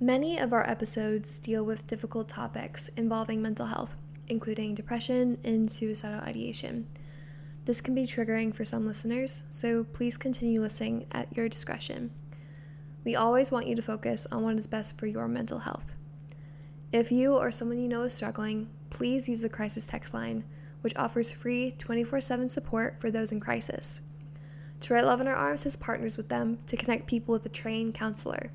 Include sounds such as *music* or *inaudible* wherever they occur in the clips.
Many of our episodes deal with difficult topics involving mental health, including depression and suicidal ideation. This can be triggering for some listeners, so please continue listening at your discretion. We always want you to focus on what is best for your mental health. If you or someone you know is struggling, please use the crisis text line, which offers free 24 7 support for those in crisis. To Love in Our Arms has partners with them to connect people with a trained counselor.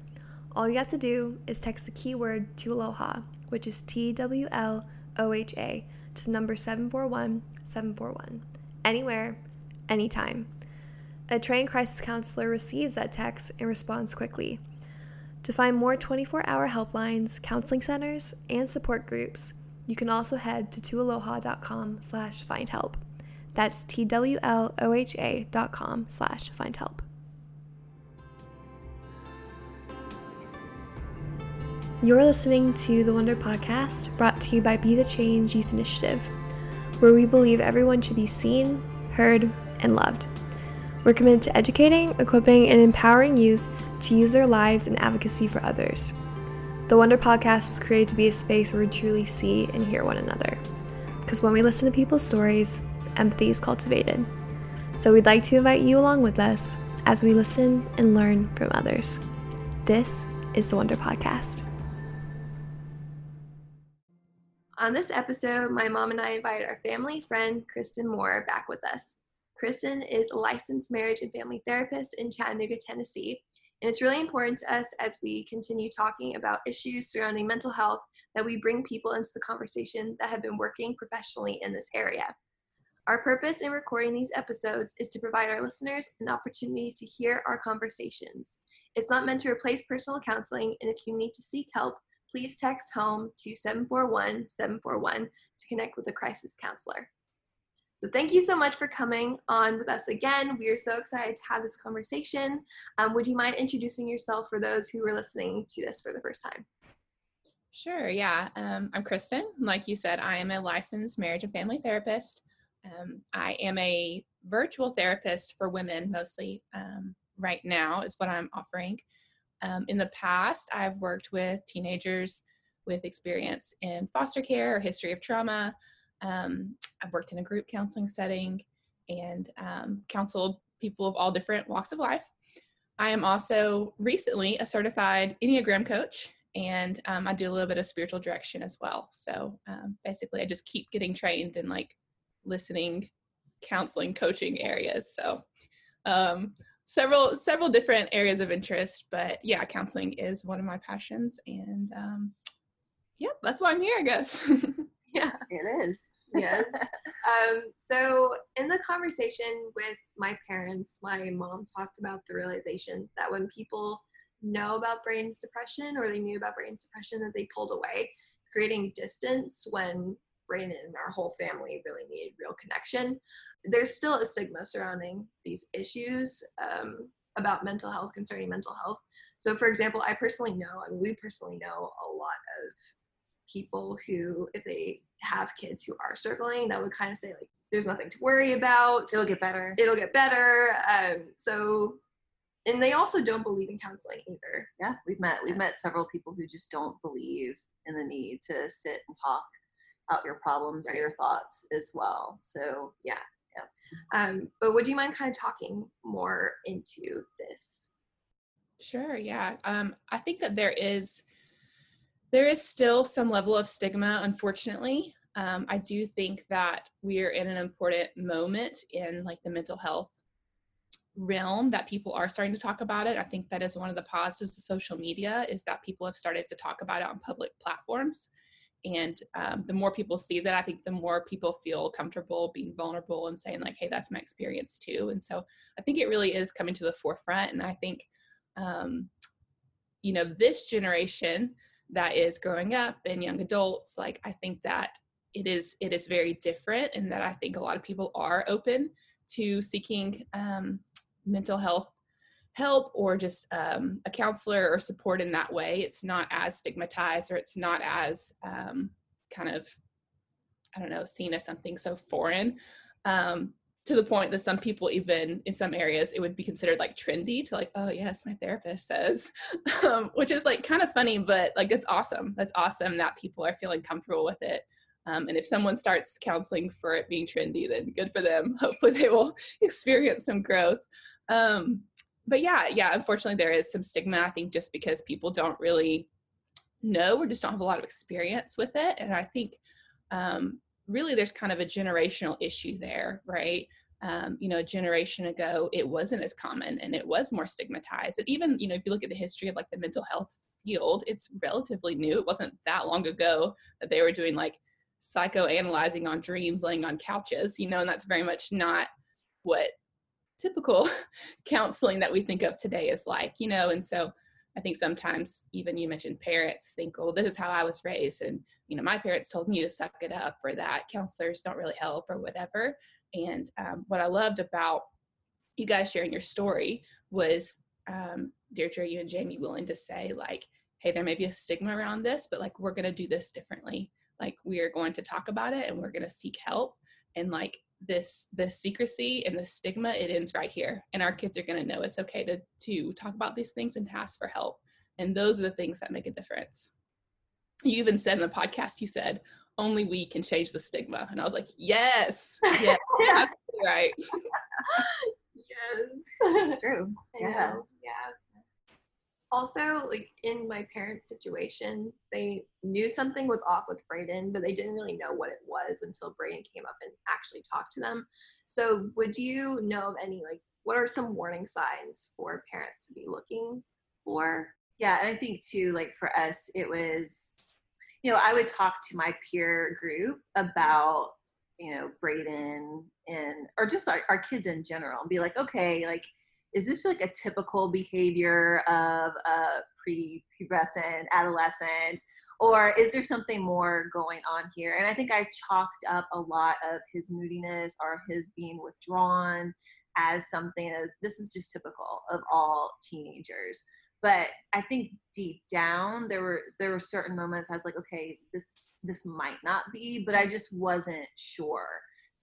All you have to do is text the keyword to Aloha, which is T W L O H A, to the number 741 741. Anywhere, anytime. A trained crisis counselor receives that text and responds quickly. To find more 24 hour helplines, counseling centers, and support groups, you can also head to twloha.com slash find help. That's T-W-L-O-H-A dot com slash find help. You're listening to the Wonder Podcast, brought to you by Be the Change Youth Initiative, where we believe everyone should be seen, heard, and loved. We're committed to educating, equipping, and empowering youth to use their lives in advocacy for others. The Wonder Podcast was created to be a space where we truly see and hear one another. Because when we listen to people's stories, empathy is cultivated. So we'd like to invite you along with us as we listen and learn from others. This is the Wonder Podcast. On this episode, my mom and I invited our family friend, Kristen Moore, back with us. Kristen is a licensed marriage and family therapist in Chattanooga, Tennessee, and it's really important to us as we continue talking about issues surrounding mental health that we bring people into the conversation that have been working professionally in this area. Our purpose in recording these episodes is to provide our listeners an opportunity to hear our conversations. It's not meant to replace personal counseling, and if you need to seek help, please text HOME to 741 741 to connect with a crisis counselor. So, thank you so much for coming on with us again. We are so excited to have this conversation. Um, would you mind introducing yourself for those who are listening to this for the first time? Sure, yeah. Um, I'm Kristen. Like you said, I am a licensed marriage and family therapist. Um, I am a virtual therapist for women mostly um, right now, is what I'm offering. Um, in the past, I've worked with teenagers with experience in foster care or history of trauma. Um, I've worked in a group counseling setting and um, counseled people of all different walks of life. I am also recently a certified Enneagram coach and um, I do a little bit of spiritual direction as well. So basically, I just keep getting trained in like listening, counseling, coaching areas. So um, several several different areas of interest, but yeah, counseling is one of my passions, and um, yeah, that's why I'm here, I guess. *laughs* yeah, it is. yes. *laughs* Um, so in the conversation with my parents, my mom talked about the realization that when people know about Braden's depression or they knew about Braden's depression, that they pulled away, creating distance when Braden and our whole family really needed real connection. There's still a stigma surrounding these issues um, about mental health, concerning mental health. So, for example, I personally know, I mean, we personally know a lot of people who, if they have kids who are struggling, that would kind of say, like, there's nothing to worry about. It'll get better. It'll get better. Um, so, and they also don't believe in counseling either. Yeah, we've met we've met several people who just don't believe in the need to sit and talk out your problems right. or your thoughts as well. So yeah, yeah. Um, but would you mind kind of talking more into this? Sure. Yeah. Um, I think that there is there is still some level of stigma, unfortunately. Um, I do think that we are in an important moment in like the mental health realm that people are starting to talk about it. I think that is one of the positives of social media is that people have started to talk about it on public platforms and um, the more people see that i think the more people feel comfortable being vulnerable and saying like hey that's my experience too. And so i think it really is coming to the forefront and i think um, you know this generation that is growing up and young adults like i think that it is it is very different and that i think a lot of people are open to seeking um, mental health help or just um, a counselor or support in that way. It's not as stigmatized or it's not as um, kind of, I don't know, seen as something so foreign. Um, to the point that some people even in some areas it would be considered like trendy to like oh yes my therapist says *laughs* um, which is like kind of funny but like it's awesome that's awesome that people are feeling comfortable with it um, and if someone starts counseling for it being trendy then good for them *laughs* hopefully they will *laughs* experience some growth um, but yeah yeah unfortunately there is some stigma i think just because people don't really know or just don't have a lot of experience with it and i think um, really there's kind of a generational issue there, right? Um, you know, a generation ago, it wasn't as common and it was more stigmatized. And even, you know, if you look at the history of like the mental health field, it's relatively new. It wasn't that long ago that they were doing like psychoanalyzing on dreams laying on couches, you know, and that's very much not what typical *laughs* counseling that we think of today is like, you know, and so I think sometimes even you mentioned parents think, oh, this is how I was raised. And, you know, my parents told me to suck it up or that counselors don't really help or whatever. And um, what I loved about you guys sharing your story was um, Deirdre, you and Jamie willing to say like, hey, there may be a stigma around this, but like, we're to do this differently. Like we are going to talk about it and we're to seek help. And like, this the secrecy and the stigma it ends right here. And our kids are going to know it's okay to to talk about these things and to ask for help. And those are the things that make a difference. You even said in the podcast you said only we can change the stigma. And i was like yes yes *laughs* absolutely right. Yes. That's true. Yeah. Yeah also like in my parents situation they knew something was off with braden but they didn't really know what it was until braden came up and actually talked to them. So would you know of any like what are some warning signs for parents to be looking for? Yeah and i think too like for us it was you know i would talk to my peer group about you know braden and or just our, our kids in general and be like okay like is this like a typical behavior of a pre-pubescent adolescent? Or is there something more going on here? And i think i chalked up a lot of his moodiness or his being withdrawn as something as this is just typical of all teenagers. But i think deep down there were there were certain moments i was like okay this this might not be but i just wasn't sure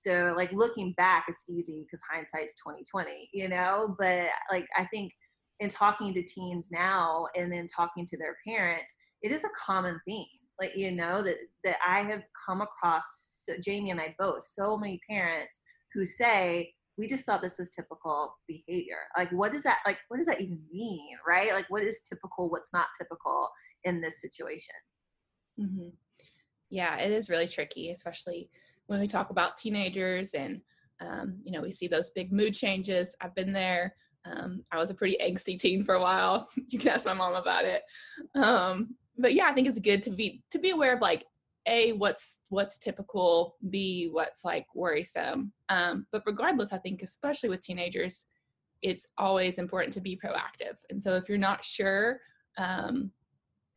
so like looking back, it's easy because hindsight's 2020, you know. But like I think in talking to teens now and then talking to their parents, it is a common theme. Like you know that that I have come across so, Jamie and I both so many parents who say we just thought this was typical behavior. Like what does that like what does that even mean, right? Like what is typical, what's not typical in this situation? Mm-hmm. Yeah, it is really tricky, especially when we talk about teenagers and um, you know we see those big mood changes. I've been there. Um, i was a pretty angsty teen for a while. *laughs* You can ask my mom about it. Um, but yeah i think it's good to be to be aware of like a what's what's typical b what's like worrisome. Um, but regardless i think especially with teenagers it's always important to be proactive. And so if you're not sure um,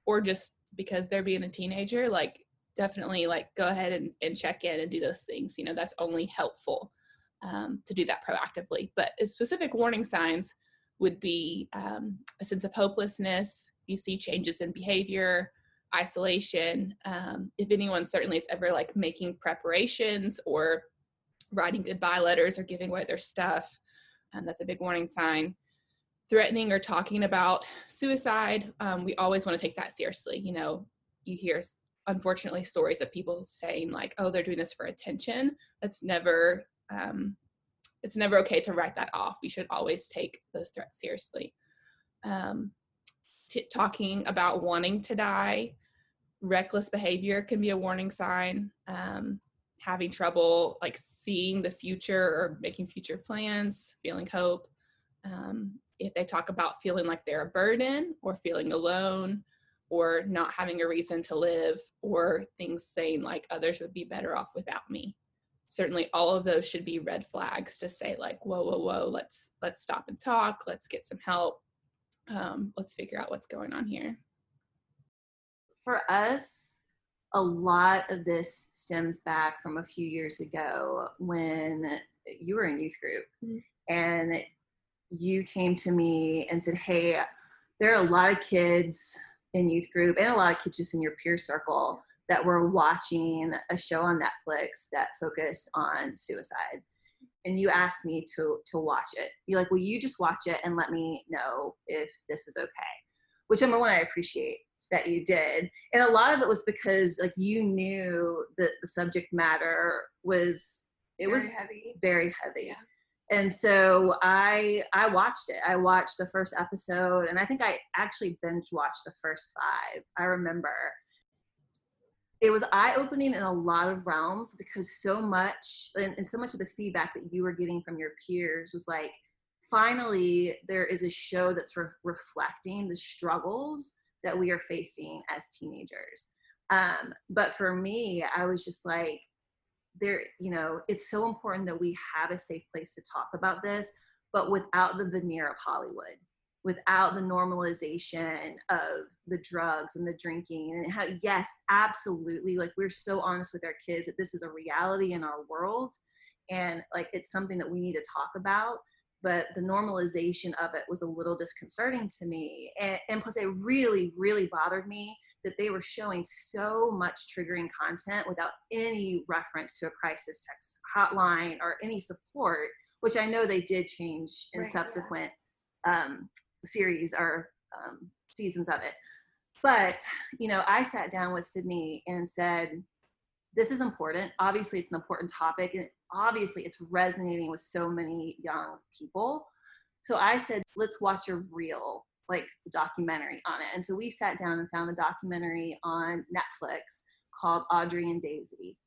or just because they're being a teenager like definitely like go ahead and, and check in and do those things you know that's only helpful um, to do that proactively. But specific warning signs would be um, a sense of hopelessness you see changes in behavior isolation um, if anyone certainly is ever like making preparations or writing goodbye letters or giving away their stuff um, that's a big warning sign. Threatening or talking about suicide um, we always want to take that seriously you know you hear unfortunately stories of people saying like oh they're doing this for attention. That's never um, it's never okay to write that off. We should always take those threats seriously. Um, t- talking about wanting to die reckless behavior can be a warning sign. Um, having trouble like seeing the future or making future plans feeling hope. Um, if they talk about feeling like they're a burden or feeling alone or not having a reason to live or things saying like others would be better off without me certainly all of those should be red flags to say like whoa whoa whoa let's let's stop and talk let's get some help um, let's figure out what's going on here for us a lot of this stems back from a few years ago when you were in youth group mm-hmm. and you came to me and said hey there are a lot of kids in youth group and a lot of kids just in your peer circle that were watching a show on Netflix that focused on suicide. and you asked me to to watch it. You're like, "Will you just watch it and let me know if this is okay?" Which number one, I appreciate that you did, and a lot of it was because like you knew that the subject matter was it Very was heavy. very heavy. Yeah. And so I I watched it. I watched the first episode, and I think I actually binge watched the first five. I remember it was eye opening in a lot of realms because so much and, and so much of the feedback that you were getting from your peers was like, finally, there is a show that's re- reflecting the struggles that we are facing as teenagers. Um, but for me, I was just like, there, you know, it's so important that we have a safe place to talk about this, but without the veneer of Hollywood without the normalization of the drugs and the drinking and how yes absolutely like we're so honest with our kids that this is a reality in our world and like it's something that we need to talk about but the normalization of it was a little disconcerting to me and, and plus it really really bothered me that they were showing so much triggering content without any reference to a crisis text hotline or any support which i know they did change in Right, yeah. subsequent um, series or um, seasons of it. But, you know, I sat down with Sydney and said, this is important. Obviously, it's an important topic, and obviously, it's resonating with so many young people. So I said, let's watch a real like documentary on it. And so we sat down and found a documentary on Netflix called Audrey and Daisy.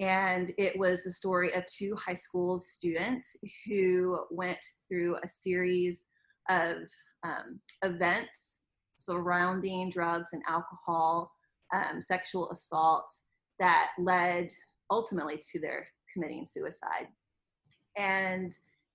And it was the story of two high school students who went through a series of um, events surrounding drugs and alcohol, um, sexual assault that led ultimately to their committing suicide. And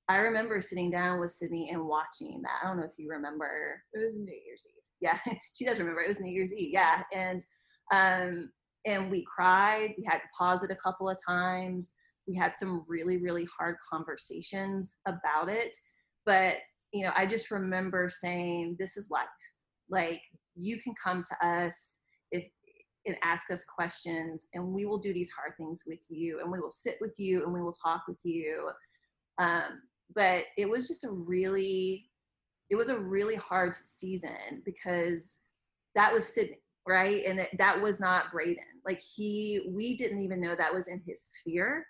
I remember sitting down with Sydney and watching that. I don't know if you remember. It was New Year's Eve. Yeah, *laughs* she does remember. It was New Year's Eve. Yeah, and um, and we cried. We had to pause it a couple of times. We had some really really hard conversations about it. But you know, I just remember saying, "This is life. Like you can come to us if and ask us questions, and we will do these hard things with you, and we will sit with you, and we will talk with you." Um, but it was just a really, it was a really hard season because that was Sydney, right? And it, that was not Braden. Like he, we didn't even know that was in his sphere.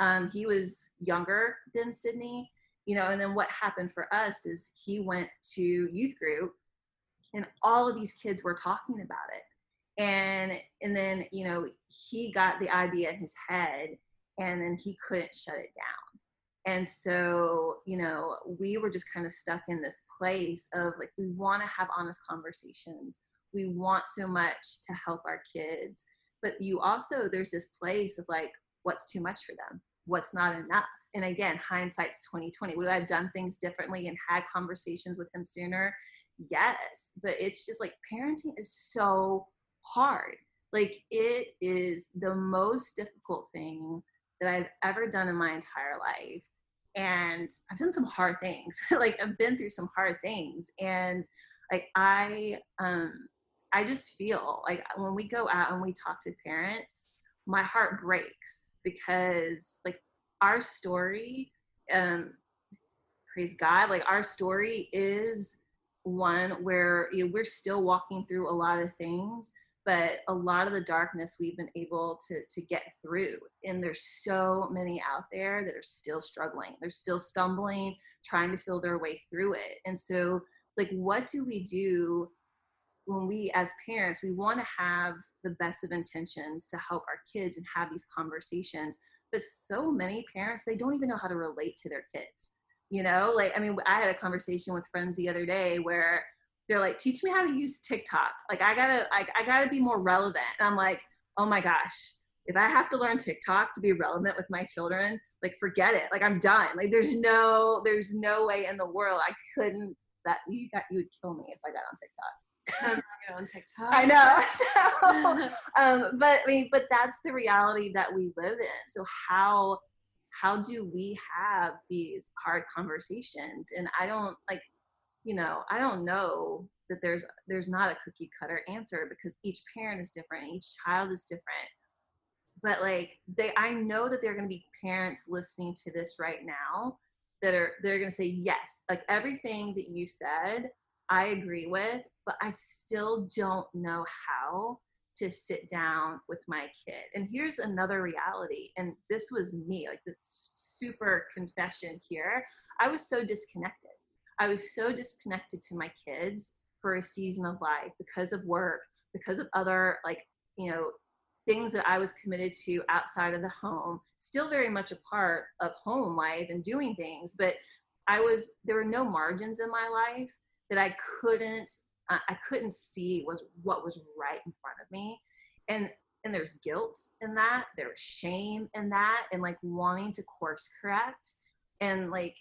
Um, he was younger than Sydney you know and then what happened for us is he went to youth group and all of these kids were talking about it and and then you know he got the idea in his head and then he couldn't shut it down. And so you know we were just kind of stuck in this place of like we want to have honest conversations. We want so much to help our kids but you also there's this place of like what's too much for them? What's not enough? And again hindsight's 2020 would i have done things differently and had conversations with him sooner? Yes but it's just like parenting is so hard. Like it is the most difficult thing that i've ever done in my entire life. And i've done some hard things. *laughs* Like i've been through some hard things. And like i um i just feel like when we go out and we talk to parents my heart breaks because like our story um praise god like our story is one where you know, we're still walking through a lot of things but a lot of the darkness we've been able to to get through and there's so many out there that are still struggling. They're still stumbling trying to feel their way through it. And so like what do we do when we as parents we want to have the best of intentions to help our kids and have these conversations but so many parents they don't even know how to relate to their kids you know? Like i mean i had a conversation with friends the other day where they're like teach me how to use tiktok like i gotta I, I gotta be more relevant and i'm like oh my gosh if i have to learn tiktok to be relevant with my children like forget it like i'm done like there's no there's no way in the world i couldn't that you got you would kill me if i got on tiktok I'm not good on TikTok. *laughs* I know. *laughs* So, um, but I mean, but that's the reality that we live in. So how how do we have these hard conversations? And I don't like, you know, I don't know that there's there's not a cookie cutter answer because each parent is different, each child is different. but like they i know that there are going to be parents listening to this right now that are they're going to say yes like everything that you said i agree with but i still don't know how to sit down with my kid. And here's another reality and this was me like this super confession here. I was so disconnected i was so disconnected to my kids for a season of life because of work because of other like you know things that I was committed to outside of the home, still very much a part of home life and doing things, but I was there were no margins in my life that I couldn't I couldn't see was what was right in front of me. And and there's guilt in that, there's shame in that and like wanting to course correct and like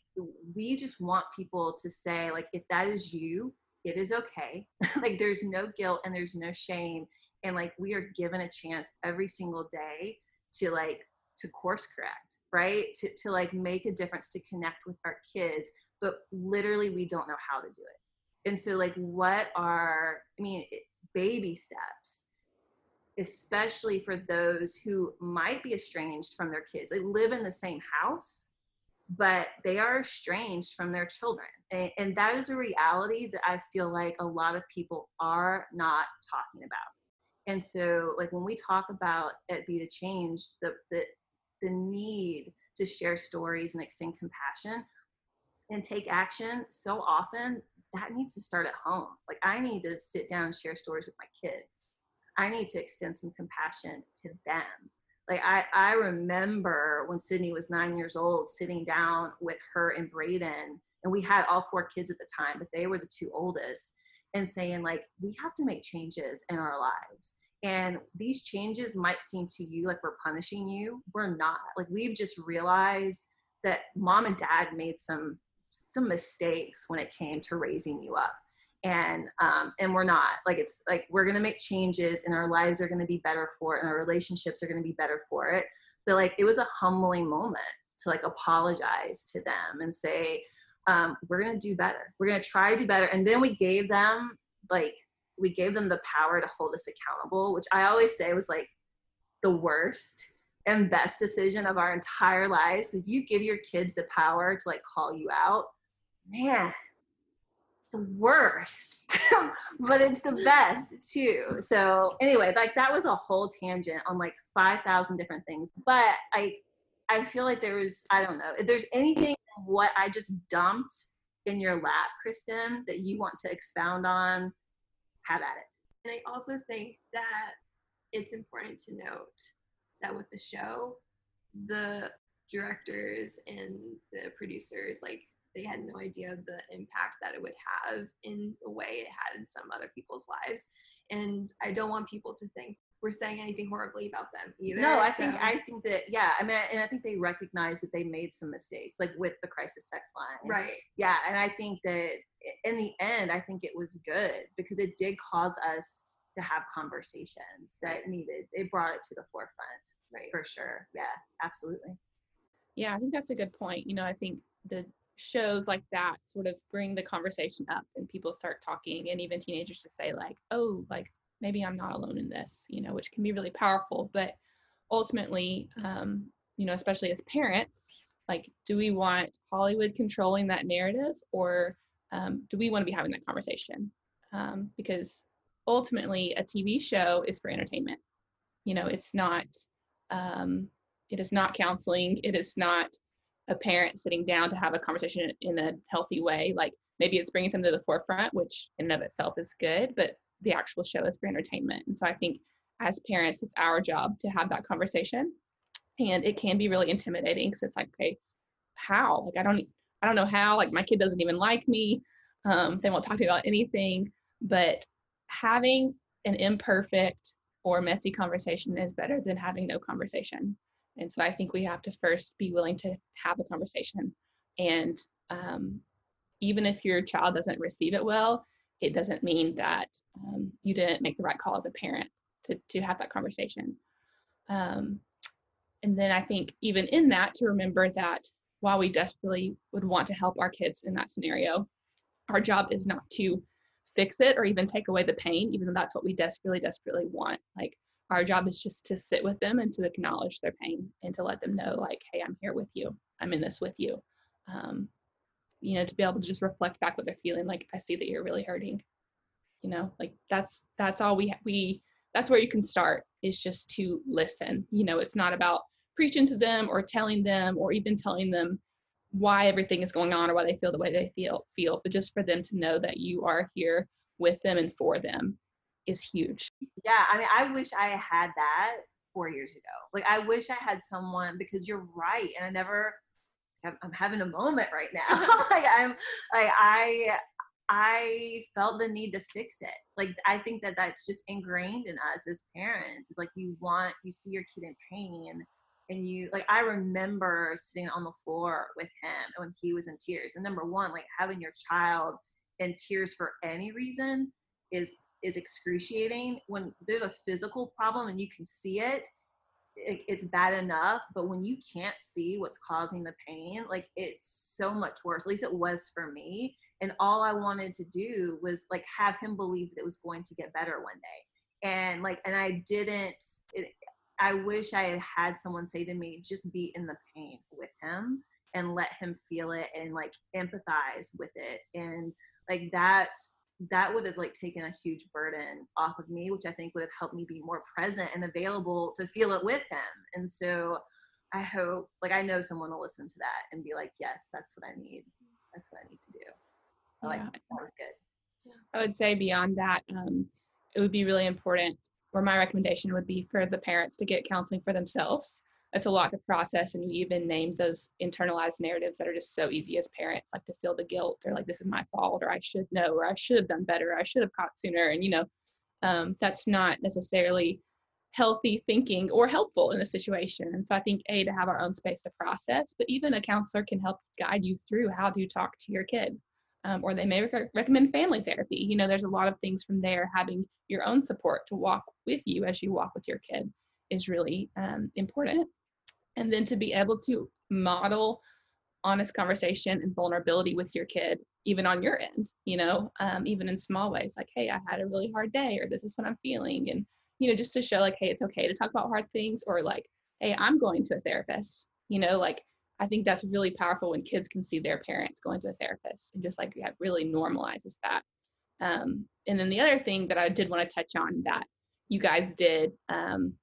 we just want people to say like if that is you it is okay. *laughs* Like there's no guilt and there's no shame. And like we are given a chance every single day to like to course correct right? To, to like make a difference to connect with our kids. But literally we don't know how to do it. And so like what are i mean baby steps especially for those who might be estranged from their kids. They live in the same house but they are estranged from their children and, that is a reality that i feel like a lot of people are not talking about and so, like when we talk about at Be the Change, the the the need to share stories and extend compassion and take action, so often that needs to start at home. Like I need to sit down and share stories with my kids. I need to extend some compassion to them. Like I, I remember when Sydney was nine years old, sitting down with her and Braden, and we had all four kids at the time, but they were the two oldest, and saying like, we have to make changes in our lives and these changes might seem to you like we're punishing you. We're not. Like we've just realized that mom and dad made some some mistakes when it came to raising you up and um and we're not like it's like we're gonna make changes and our lives are gonna be better for it and our relationships are gonna be better for it. But like it was a humbling moment to like apologize to them and say um, we're gonna do better. We're gonna try to do better. And then we gave them like we gave them the power to hold us accountable, which I always say was like the worst and best decision of our entire lives. If you give your kids the power to like call you out, man, the worst, *laughs* but it's the best too. So anyway, like that was a whole tangent on like 5,000 different things. But I, I feel like there was, I don't know, if there's anything what I just dumped in your lap, Kristen, that you want to expound on have at it. And I also think that it's important to note that with the show, the directors and the producers, like, they had no idea of the impact that it would have in the way it had in some other people's lives. And I don't want people to think we're saying anything horribly about them either. No, I so. think I think that yeah, I mean, and I think they recognize that they made some mistakes, like with the crisis text line. Right. Yeah, and I think that in the end, I think it was good because it did cause us to have conversations that right. needed. It brought it to the forefront. Right. For sure. Yeah, absolutely. Yeah, I think that's a good point. You know, I think the shows like that sort of bring the conversation up and people start talking and even teenagers to say like oh like maybe i'm not alone in this you know which can be really powerful. But ultimately um, you know especially as parents like do we want hollywood controlling that narrative or um, do we want to be having that conversation? Um, because ultimately a tv show is for entertainment. You know it's not um, it is not counseling. It is not a parent sitting down to have a conversation in a healthy way like maybe it's bringing something to the forefront which in and of itself is good but the actual show is for entertainment. And so I think as parents, it's our job to have that conversation. And it can be really intimidating because it's like, okay, how? Like I don't I don't know how. Like my kid doesn't even like me. Um, they won't talk to me about anything. But having an imperfect or messy conversation is better than having no conversation. And so I think we have to first be willing to have a conversation. And um, even if your child doesn't receive it well, it doesn't mean that um, you didn't make the right call as a parent to, to have that conversation. Um, and then I think even in that to remember that while we desperately would want to help our kids in that scenario, our job is not to fix it or even take away the pain, even though that's what we desperately, desperately want. Like our job is just to sit with them and to acknowledge their pain and to let them know like hey i'm here with you. I'm in this with you. Um, you know to be able to just reflect back what they're feeling like i see that you're really hurting. You know like that's that's all we we that's where you can start is just to listen. You know it's not about preaching to them or telling them or even telling them why everything is going on or why they feel the way they feel feel but just for them to know that you are here with them and for them is huge. Yeah i mean i wish i had that four years ago. Like i wish i had someone because you're right and i never i'm having a moment right now. *laughs* Like i'm like i i felt the need to fix it. Like i think that that's just ingrained in us as parents. It's like you want you see your kid in pain and you like i remember sitting on the floor with him when he was in tears and number one like having your child in tears for any reason is is excruciating when there's a physical problem and you can see it, it it's bad enough but when you can't see what's causing the pain like it's so much worse. At least it was for me. And all i wanted to do was like have him believe that it was going to get better one day. And like and i didn't it, I wish I had had someone say to me, just be in the pain with him and let him feel it and like empathize with it. And like that, that would have like taken a huge burden off of me, which I think would have helped me be more present and available to feel it with them. And so I hope, like, I know someone will listen to that and be like, yes, that's what I need. That's what I need to do. I like that was good. I would say beyond that, um, it would be really important or my recommendation would be for the parents to get counseling for themselves. It's a lot to process, and you even named those internalized narratives that are just so easy as parents, like to feel the guilt or like this is my fault or I should know or I should have done better, or I should have caught sooner, and you know, um, that's not necessarily healthy thinking or helpful in a situation. And so I think a to have our own space to process, but even a counselor can help guide you through how to talk to your kid um, or they may rec- recommend family therapy. You know, there's a lot of things from there. Having your own support to walk with you as you walk with your kid is really um, important. And then to be able to model honest conversation and vulnerability with your kid, even on your end, you know, um, even in small ways, like, hey, I had a really hard day, or this is what I'm feeling. And, you know, just to show, like, hey, it's okay to talk about hard things, or like, hey, I'm going to a therapist, you know, like, I think that's really powerful when kids can see their parents going to a therapist and just like that really normalizes that. Um, and then the other thing that I did want to touch on that you guys did um,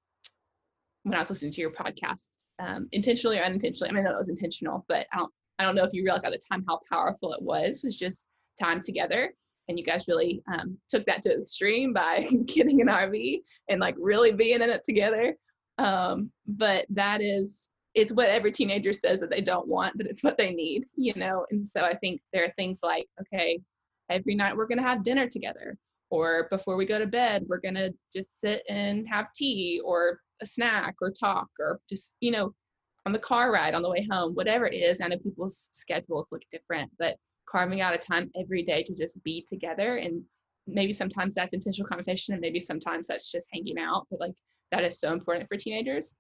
when I was listening to your podcast, um, intentionally or unintentionally. I mean, know it was intentional, but I don't I don't know if you realized at the time how powerful it was. Was just time together, and you guys really um, took that to the extreme by *laughs* getting an RV and like really being in it together. Um, but that is it's what every teenager says that they don't want, but it's what they need, you know? And so I think there are things like, okay, every night we're to have dinner together, or before we go to bed, we're to just sit and have tea or a snack or talk, or just, you know, on the car ride on the way home, whatever it is. I know people's schedules look different, but carving out a time every day to just be together and maybe sometimes that's intentional conversation and maybe sometimes that's just hanging out but like that is so important for teenagers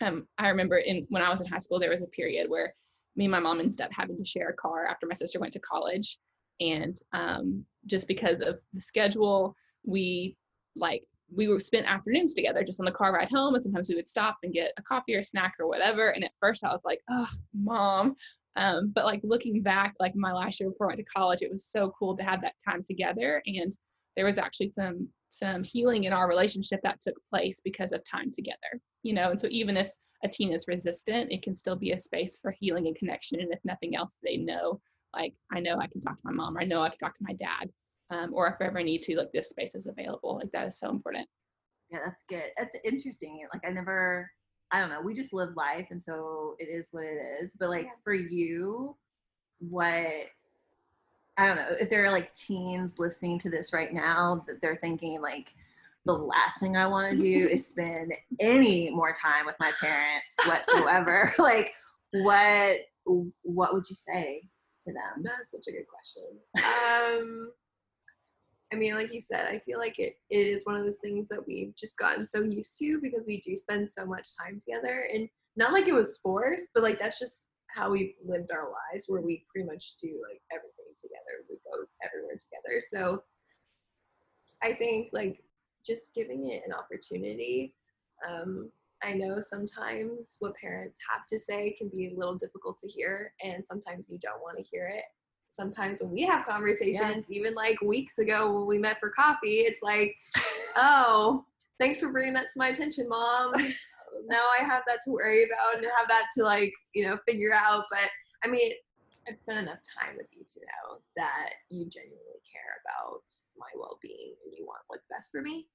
um, I remember in when I was in high school, there was a period where me and my mom ended up having to share a car after my sister went to college, and um, just because of the schedule, we like we were spent afternoons together just on the car ride home, and sometimes we would stop and get a coffee or a snack or whatever. And at first, I was like, "Oh, mom," um, but like looking back, like my last year before I went to college, it was so cool to have that time together, and there was actually some some healing in our relationship that took place because of time together you know? And so even if a teen is resistant it can still be a space for healing and connection. And if nothing else they know like i know i can talk to my mom or i know i can talk to my dad um, or if I ever need to like this space is available like that is so important yeah that's good that's interesting like i never i don't know we just live life and so it is what it is but like yeah. for you what I don't know if there are like teens listening to this right now that they're thinking like the last thing I want to do *laughs* is spend any more time with my parents whatsoever. *laughs* like what what would you say to them? That's such a good question. Um I mean, like you said, I feel like it, it is one of those things that we've just gotten so used to because we do spend so much time together. And not like it was forced, but like that's just how we've lived our lives where we pretty much do like everything together. We go everywhere together. So I think like just giving it an opportunity. Um, I know sometimes what parents have to say can be a little difficult to hear, and sometimes you don't want to hear it. Sometimes when we have conversations, yeah. even like weeks ago when we met for coffee, it's like, oh, thanks for bringing that to my attention, mom. *laughs* now I have that to worry about and have that to like, you know, figure out. But I mean, I've spent enough time with you to know that you genuinely care about my well being and you want what's best for me.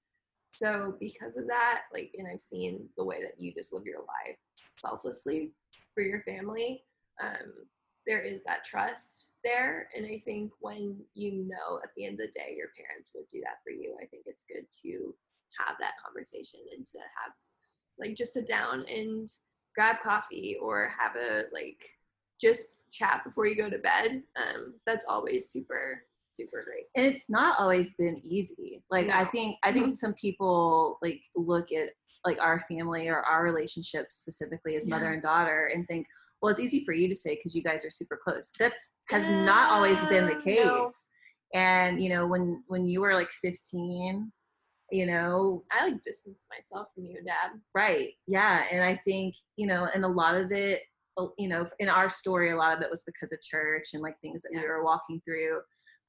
So because of that, like, and I've seen the way that you just live your life selflessly for your family, um, there is that trust there. And I think when you know at the end of the day your parents would do that for you, I think it's good to have that conversation and to have like just sit down and grab coffee or have a like just chat before you go to bed. Um, that's always super super great. And it's not always been easy. Like no. I think I think mm-hmm. some people like look at like our family or our relationship specifically as yeah. mother and daughter and think, well, it's easy for you to say because you guys are super close. That's has yeah, not always been the case. No. And you know, when when you were like 15, you know, I like distance myself from you, Dad. Right. Yeah. And I think you know, and a lot of it, you know, in our story, a lot of it was because of church and like things that yeah. we were walking through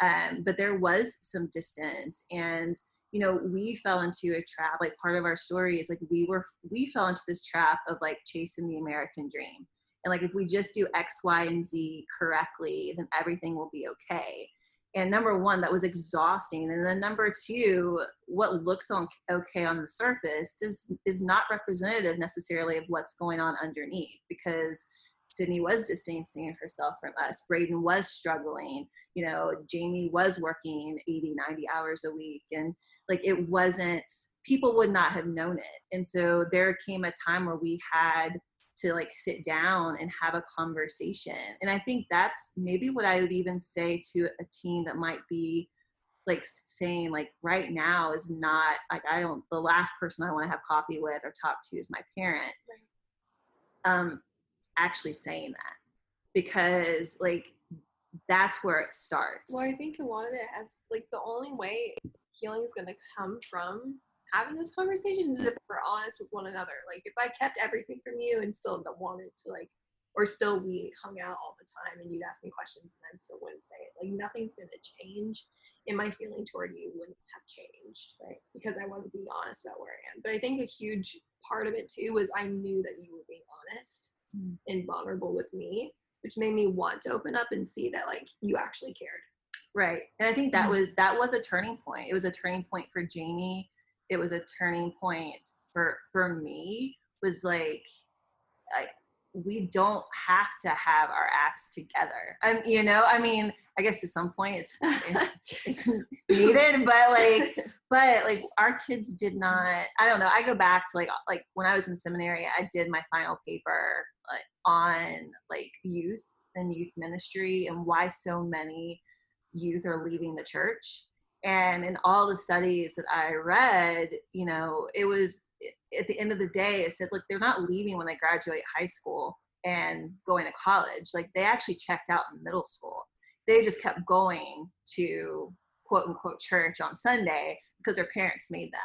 um, but there was some distance and you know we fell into a trap like part of our story is like we were we fell into this trap of like chasing the american dream and like if we just do x y and z correctly then everything will be okay and number one that was exhausting and then number two what looks on okay on the surface does is not representative necessarily of what's going on underneath because Sydney was distancing herself from us. Braden was struggling. You know, Jamie was working 80, 90 hours a week. And like it wasn't, people would not have known it. And so there came a time where we had to like sit down and have a conversation. And I think that's maybe what I would even say to a teen that might be like saying like right now is not like I don't the last person I want to have coffee with or talk to is my parent. Right. Um actually saying that because like that's where it starts. Well, I think a lot of it has like the only way healing is going to come from having those conversations is if we're honest with one another. Like if I kept everything from you and still wanted to like, or still we hung out all the time and you'd ask me questions and I still wouldn't say it. Like nothing's going to change and my feeling toward you wouldn't have changed, right? Because I was being honest about where I am. But I think a huge part of it too was I knew that you were being honest mm. and vulnerable with me, which made me want to open up and see that like you actually cared. Right. And I think that mm. was that was a turning point. It was a turning point for Jamie. It was a turning point for for me was like I, we don't have to have our acts together. Um, you know, I mean, I guess to some point it's it's *laughs* needed, but like, *laughs* but like our kids did not. I don't know. I go back to like like when I was in seminary, I did my final paper like, on like youth and youth ministry and why so many youth are leaving the church. And in all the studies that I read, you know, it was at the end of the day, it said, look, they're not leaving when they graduate high school and going to college. Like they actually checked out in middle school. They just kept going to quote unquote church on Sunday because their parents made them.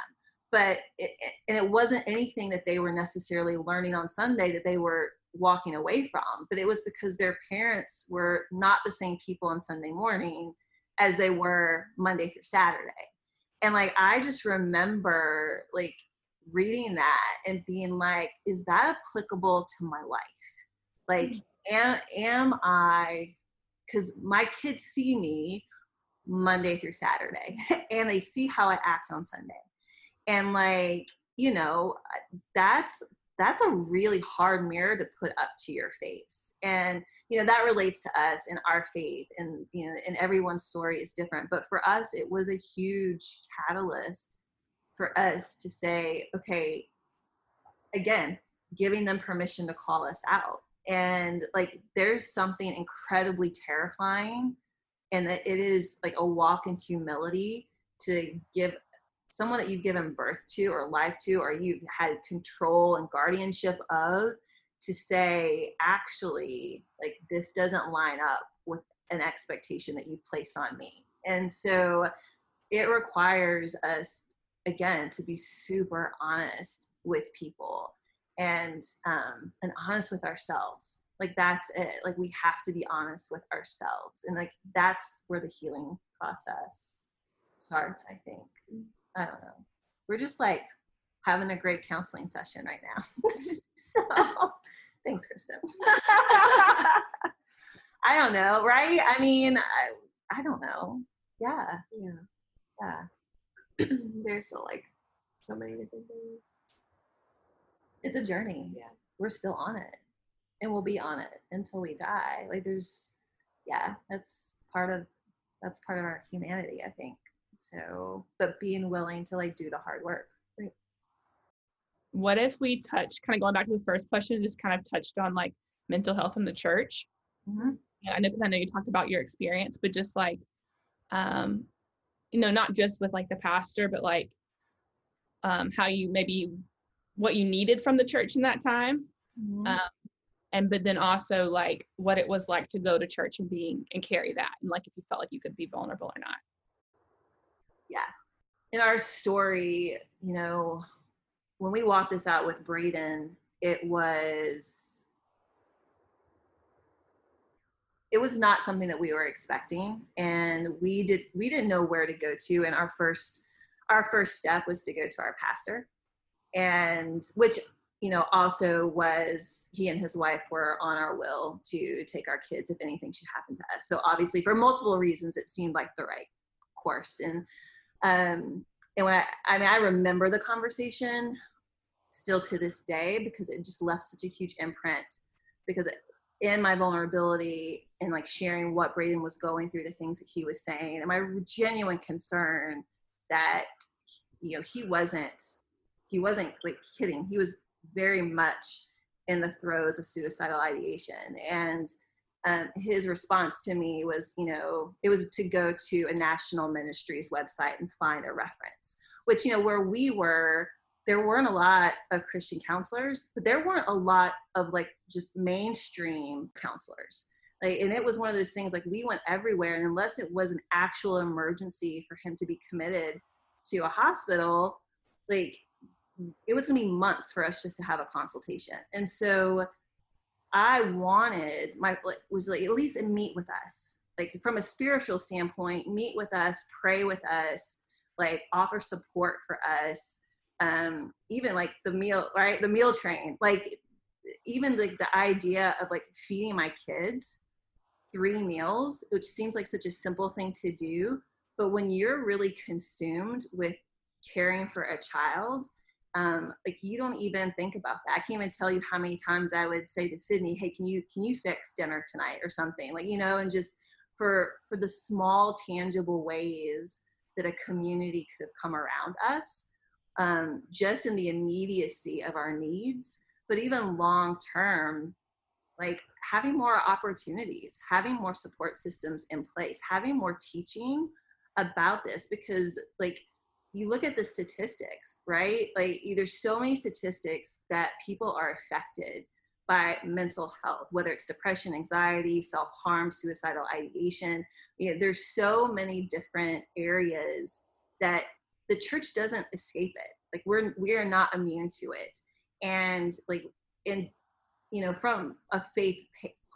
But it, and it wasn't anything that they were necessarily learning on Sunday that they were walking away from, but it was because their parents were not the same people on Sunday morning as they were Monday through Saturday. And like I just remember like reading that and being like, is that applicable to my life? Like, mm-hmm. am, am I, because my kids see me Monday through Saturday *laughs* and they see how I act on Sunday. And like, you know, that's that's a really hard mirror to put up to your face and you know that relates to us and our faith and you know and everyone's story is different but for us it was a huge catalyst for us to say, okay, again, giving them permission to call us out. And like, there's something incredibly terrifying, and that it is like a walk in humility to give someone that you've given birth to or life to, or you've had control and guardianship of, to say, actually, like, this doesn't line up with an expectation that you place on me. And so it requires us again to be super honest with people and um and honest with ourselves. Like that's it. Like we have to be honest with ourselves. And like that's where the healing process starts i think i don't know. We're just like having a great counseling session right now. *laughs* *laughs* So thanks kristen. *laughs* I don't know right? I mean i, I don't know. Yeah. Yeah. yeah. *clears throat* There's still like so many different things. it's a journey. Yeah. we're still on it. And we'll be on it until we die. Like there's yeah that's part of that's part of our humanity i think so but being willing to like do the hard work Right. What if we touch, kind of going back to the first question, just kind of touched on like mental health in the church? Yeah, I know because I know you talked about your experience, but just like, um, you know, not just with like the pastor, but like, um, how you maybe what you needed from the church in that time, Mhm. um, and but then also like what it was like to go to church and being and carry that, and like if you felt like you could be vulnerable or not. In our story, you know, when we walked this out with Braden, it was it was not something that we were expecting and we did we didn't know where to go to and our first our first step was to go to our pastor. And which you know also was he and his wife were on our will to take our kids if anything should happen to us. So obviously for multiple reasons it seemed like the right course. And um and when I, I mean i remember the conversation still to this day because it just left such a huge imprint because in my vulnerability and like sharing what braden was going through the things that he was saying and my genuine concern that you know he wasn't he wasn't like kidding. He was very much in the throes of suicidal ideation. And um, his response to me was, you know, it was to go to a national ministries website and find a reference, which, you know, where we were, there weren't a lot of Christian counselors, but there weren't a lot of like just mainstream counselors. Like, and it was one of those things like we went everywhere, and unless it was an actual emergency for him to be committed to a hospital, like it was gonna be months for us just to have a consultation. And so I wanted my was like at least meet with us, like from a spiritual standpoint, meet with us, pray with us, like offer support for us. Um, even like the meal, right? The meal train, like even like the idea of like feeding my kids three meals, which seems like such a simple thing to do, but when you're really consumed with caring for a child um, like you don't even think about that. I can't even tell you how many times I would say to Sydney, "Hey, can you can you fix dinner tonight or something?" Like you know, and just for for the small tangible ways that a community could have come around us, um, just in the immediacy of our needs, but even long term, like having more opportunities, having more support systems in place, having more teaching about this because like you look at the statistics, right? Like there's so many statistics that people are affected by mental health, whether it's depression, anxiety, self-harm, suicidal ideation. You know, there's so many different areas that the church doesn't escape it. Like we're we are not immune to it. And like in you know, from a faith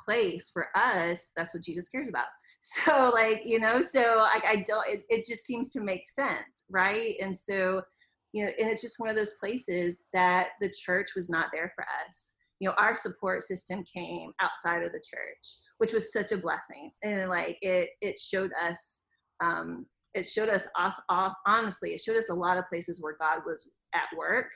place for us, that's what Jesus cares about so like you know so i, I don't it, it just seems to make sense right? And so you know and it's just one of those places that the church was not there for us. You know our support system came outside of the church which was such a blessing. And like it it showed us um it showed us honestly it showed us a lot of places where god was at work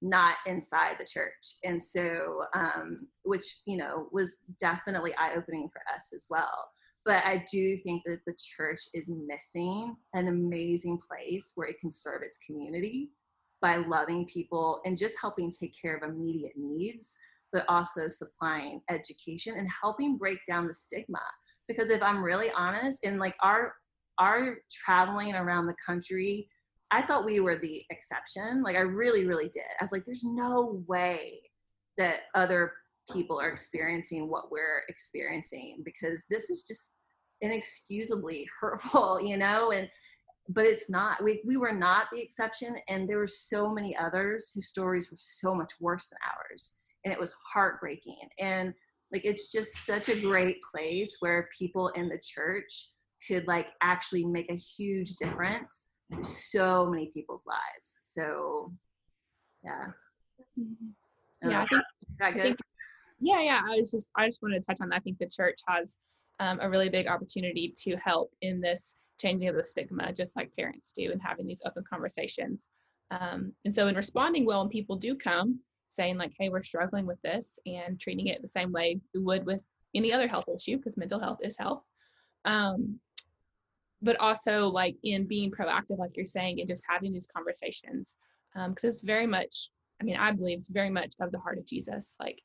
not inside the church. And so um which you know was definitely eye-opening for us as well but I do think that the church is missing an amazing place where it can serve its community by loving people and just helping take care of immediate needs, but also supplying education and helping break down the stigma. Because if I'm really honest, in like our our traveling around the country, I thought we were the exception. Like I really, really did. I was like, there's no way that other people are experiencing what we're experiencing because this is just inexcusably *laughs* hurtful, you know? And but it's not. We we were not the exception, and there were so many others whose stories were so much worse than ours, and it was heartbreaking. And like it's just such a great place where people in the church could like actually make a huge difference in so many people's lives. So yeah. Mm-hmm. Yeah, I think, is that good? Think, yeah, yeah. I was just I just wanted to touch on that. I think the church has um, a really big opportunity to help in this changing of the stigma, just like parents do, and having these open conversations. Um, and so, in responding well, when people do come saying like, "Hey, we're struggling with this," and treating it the same way we would with any other health issue, because mental health is health. Um, but also like in being proactive, like you're saying, and just having these conversations, because um, it's very much. I mean, I believe it's very much of the heart of Jesus. Like,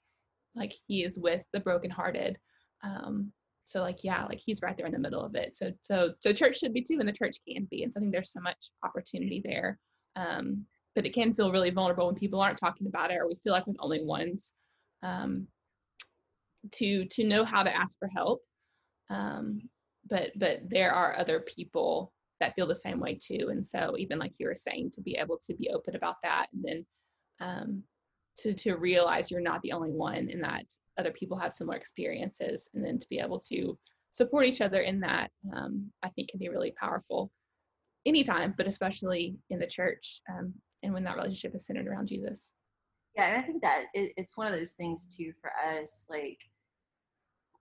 like He is with the brokenhearted. Um, so like yeah like he's right there in the middle of it. So so so church should be too and the church can be. And so i think there's so much opportunity there. Um but it can feel really vulnerable when people aren't talking about it or we feel like we're the only ones um to to know how to ask for help. Um but but there are other people that feel the same way too. And so even like you were saying to be able to be open about that and then um to to realize you're not the only one and that other people have similar experiences and then to be able to support each other in that um, i think can be really powerful anytime but especially in the church um, and when that relationship is centered around jesus. Yeah and i think that it, it's one of those things too for us like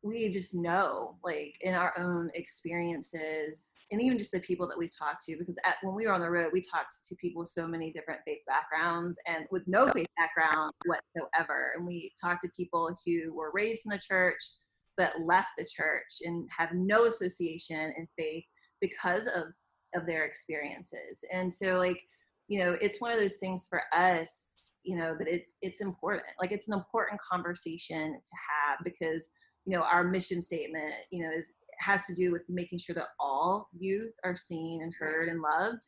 we just know like in our own experiences and even just the people that we've talked to because at, when we were on the road we talked to people with so many different faith backgrounds and with no faith background whatsoever and we talked to people who were raised in the church but left the church and have no association in faith because of of their experiences and so like you know it's one of those things for us you know that it's it's important like it's an important conversation to have because you know our mission statement you know is has to do with making sure that all youth are seen and heard and loved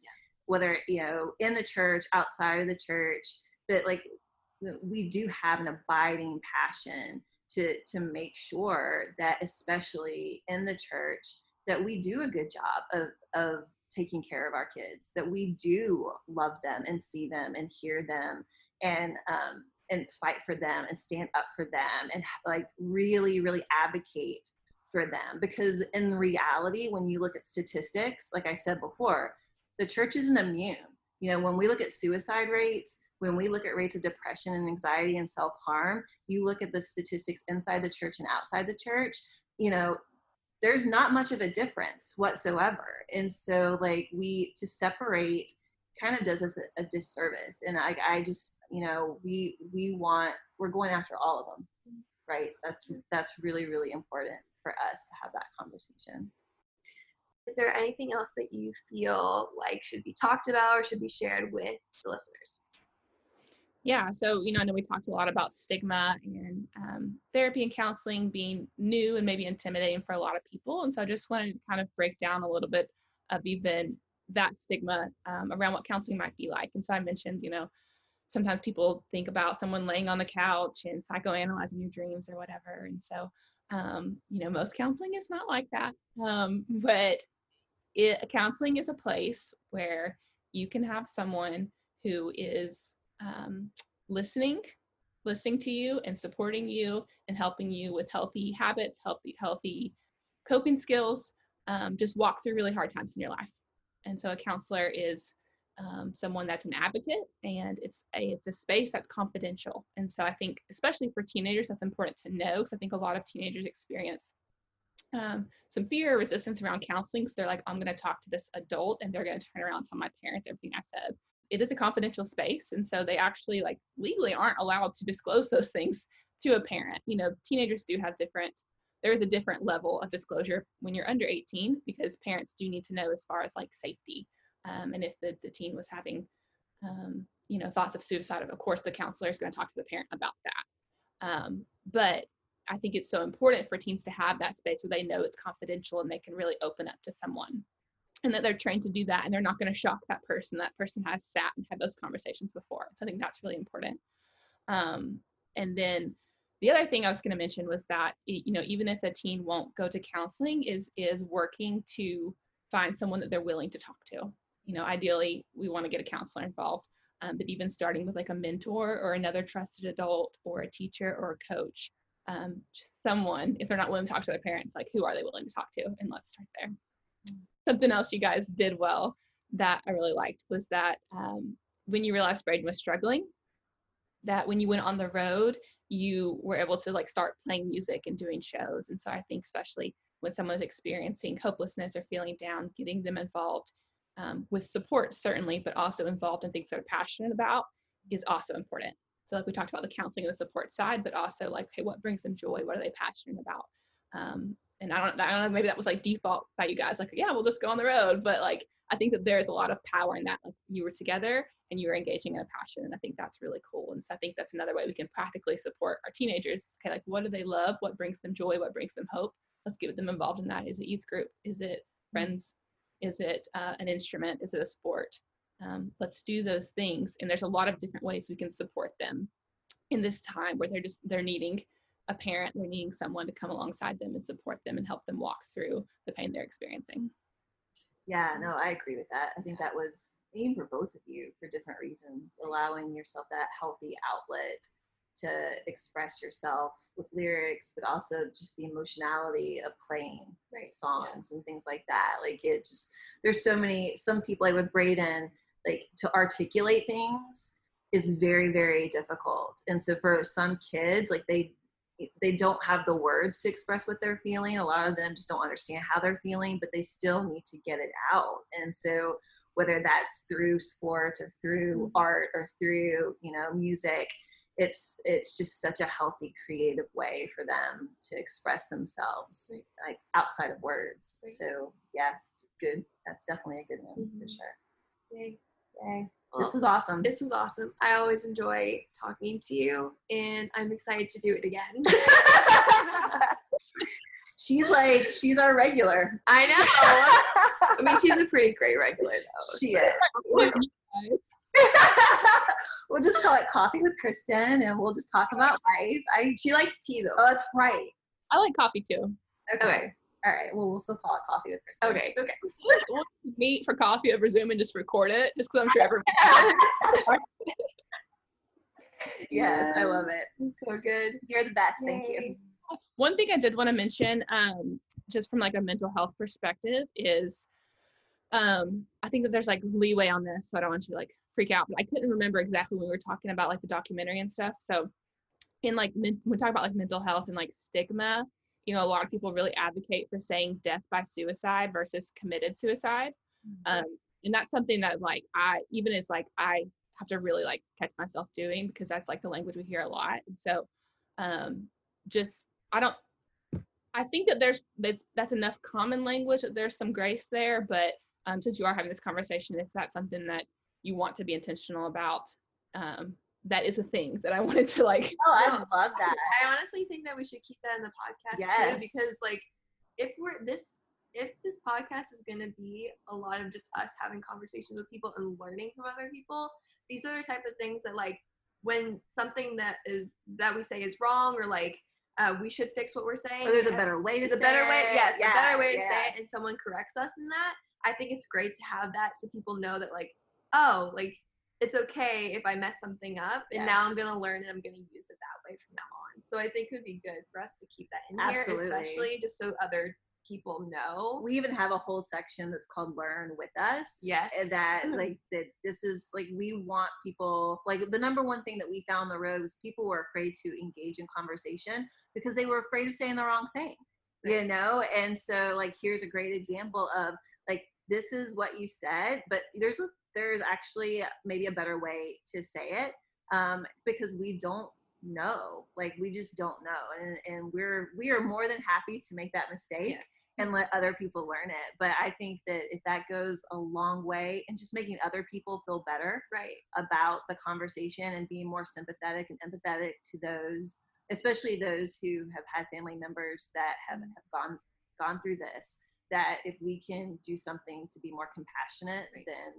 whether you know in the church outside of the church but like we do have an abiding passion to to make sure that especially in the church that we do a good job of of taking care of our kids that we do love them and see them and hear them. And um, and fight for them and stand up for them and like really really advocate for them. Because in reality when you look at statistics like i said before the church isn't immune. You know when we look at suicide rates when we look at rates of depression and anxiety and self-harm you look at the statistics inside the church and outside the church you know there's not much of a difference whatsoever. And so like we to separate kind of does us a, a, disservice and I, I just you know we we want we're going after all of them right? That's that's really really important for us to have that conversation. Is there anything else that you feel like should be talked about or should be shared with the listeners? Yeah so you know i know we talked a lot about stigma and um, therapy and counseling being new and maybe intimidating for a lot of people and so i just wanted to kind of break down a little bit of even that stigma um, around what counseling might be like. And so I mentioned, you know, sometimes people think about someone laying on the couch and psychoanalyzing your dreams or whatever. And so, um, you know, most counseling is not like that. Um, but it, counseling is a place where you can have someone who is um, listening, listening to you and supporting you and helping you with healthy habits, healthy, healthy coping skills. Um, just walk through really hard times in your life. And so a counselor is um, someone that's an advocate and it's a, it's a space that's confidential. And so I think, especially for teenagers, that's important to know because I think a lot of teenagers experience um, some fear or resistance around counseling. So they're like, I'm going to talk to this adult and they're going to turn around and tell my parents everything I said. It is a confidential space. And so they actually like legally aren't allowed to disclose those things to a parent. You know, teenagers do have different there is a different level of disclosure when you're under 18 because parents do need to know as far as like safety um, and if the, the teen was having um, you know thoughts of suicide of course the counselor is going to talk to the parent about that. Um, but i think it's so important for teens to have that space where they know it's confidential and they can really open up to someone and that they're trained to do that and they're not going to shock that person. That person has sat and had those conversations before so i think that's really important. Um, and then the other thing I was going to mention was that you know even if a teen won't go to counseling, is is working to find someone that they're willing to talk to. you know, ideally we want to get a counselor involved. Um, but even starting with like a mentor or another trusted adult or a teacher or a coach, um, just someone, if they're not willing to talk to their parents, like who are they willing to talk to? And let's start there. Something else you guys did well that I really liked was that um, when you realized Braden was struggling, that when you went on the road, you were able to like start playing music and doing shows. And so I think especially when someone's experiencing hopelessness or feeling down, getting them involved um, with support certainly, but also involved in things they're passionate about is also important. So like we talked about the counseling and the support side, but also like, hey, what brings them joy? What are they passionate about? Um, and I don't, I don't know, maybe that was like default by you guys, like, yeah, we'll just go on the road. But like, I think that there's a lot of power in that. Like you were together and you were engaging in a passion. And I think that's really cool. And so I think that's another way we can practically support our teenagers. Okay, like what do they love? What brings them joy? What brings them hope? Let's get them involved in that. Is it youth group? Is it friends? Is it uh, an instrument? Is it a sport? Um, let's do those things. And there's a lot of different ways we can support them in this time where they're just they're needing a parent, they're needing someone to come alongside them and support them and help them walk through the pain they're experiencing. Yeah, no, I agree with that. I think that was even for both of you for different reasons, allowing yourself that healthy outlet to express yourself with lyrics, but also just the emotionality of playing Right. songs and things like that. Like it just there's so many some people like with Braden, like to articulate things is very, very difficult. And so for some kids, like they they don't have the words to express what they're feeling. A lot of them just don't understand how they're feeling, but they still need to get it out. And so whether that's through sports or through art or through, you know, music, it's it's just such a healthy creative way for them to express themselves Right. like outside of words. Right. So yeah, good. That's definitely a good one for Mhm. sure. Yay. Yay. Well, This was awesome. this was awesome. I always enjoy talking to you, and I'm excited to do it again. *laughs* she's like she's our regular. I know. I mean, she's a pretty great regular, though. *laughs* She so- is. *laughs* We'll just call it coffee with Kristen, and we'll just talk about life. I She likes tea, though. oh, that's right. I like coffee too. Okay. Okay. All right. Well, we'll still call it coffee with Kristen. Okay. Okay. *laughs* We'll meet for coffee over Zoom and just record it, just because I'm sure everyone. *laughs* yes, I love it. So good. You're the best. Thank you. One thing I did want to mention, um, just from like a mental health perspective, is um, I think that there's like leeway on this, so I don't want you to like freak out. But I couldn't remember exactly when we were talking about like the documentary and stuff. So in like men- when we talk about like mental health and like stigma, you know, a lot of people really advocate for saying death by suicide versus committed suicide. Um, and that's something that like I even is like I have to really like catch myself doing because that's like the language we hear a lot. And so um, just I don't I think that there's that's that's enough common language that there's some grace there, but um, since you are having this conversation, if that's something that you want to be intentional about, um, that is a thing that I *laughs* wanted to like. Oh, I No, love that. I honestly think that we should keep that in the podcast Yes. too, because like if we're this if this podcast is gonna be a lot of just us having conversations with people and learning from other people, these are the type of things that like when something that is that we say is wrong or like uh, we should fix what we're saying. Or there's a better way to There's a say better way, it. yes, Yeah, a better way to yeah. say it, and someone corrects us in that. I think it's great to have that so people know that like, oh, like it's okay if I mess something up, and now I'm gonna learn and I'm gonna use it that way from now on. So I think it would be good for us to keep that in Absolutely. here, especially just so other people know. We even have a whole section that's called "Learn with Us." Eh, yes. that *laughs* like that this is like we want people like the number one thing that we found on the road was people were afraid to engage in conversation because they were afraid of saying the wrong thing you know and so like here's a great example of like this is what you said but there's a there's actually maybe a better way to say it um because we don't know like we just don't know and and we're we are more than happy to make that mistake yes. and let other people learn it. But I think that if that goes a long way in just making other people feel better Right. about the conversation and being more sympathetic and empathetic to those, especially those who have had family members that have, Mm-hmm. have gone gone through this, that if we can do something to be more compassionate, Right. then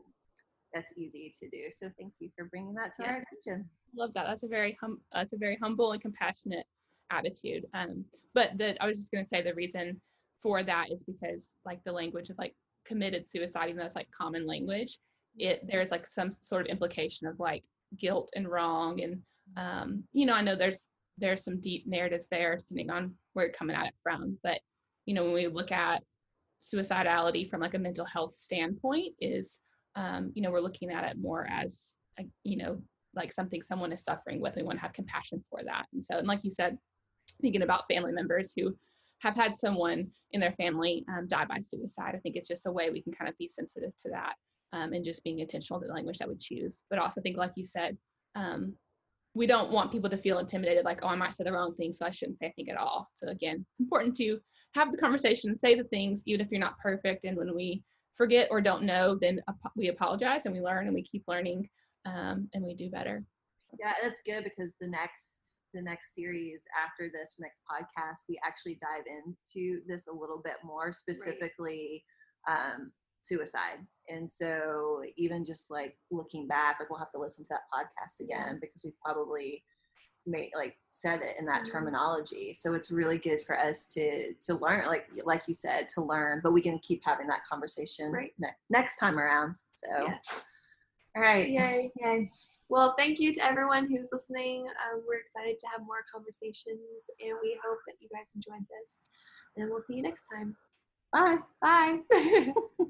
that's easy to do. So thank you for bringing that to our Yes. attention. love that. That's a very hum. That's a very humble and compassionate attitude. Um, but the I was just gonna say the reason for that is because like the language of like committed suicide, even though it's like common language, it there's like some sort of implication of like guilt and wrong. And um, you know, I know there's there's some deep narratives there depending on where you're coming at it from. But you know, when we look at suicidality from like a mental health standpoint, is um, you know, we're looking at it more as a, you know, like something someone is suffering with. We want to have compassion for that. And so, and like you said, thinking about family members who have had someone in their family um, die by suicide. I think it's just a way we can kind of be sensitive to that um, and just being intentional to the language that we choose. But also think, like you said, um, we don't want people to feel intimidated, like, oh, I might say the wrong thing, so I shouldn't say anything at all. So again, it's important to have the conversation, say the things, even if you're not perfect. And when we forget or don't know, then we apologize and we learn and we keep learning um, and we do better. Yeah, that's good because the next the next series after this next podcast, we actually dive into this a little bit more specifically right. um, suicide. And so even just like looking back, like we'll have to listen to that podcast again because we probably made like said it in that mm-hmm. terminology. So it's really good for us to to learn, like like you said, to learn. But we can keep having that conversation right. ne- next time around. So. Yes. All right. Yay. Yay. Well, thank you to everyone who's listening. Um, we're excited to have more conversations, and we hope that you guys enjoyed this. And we'll see you next time. Bye. Bye. *laughs*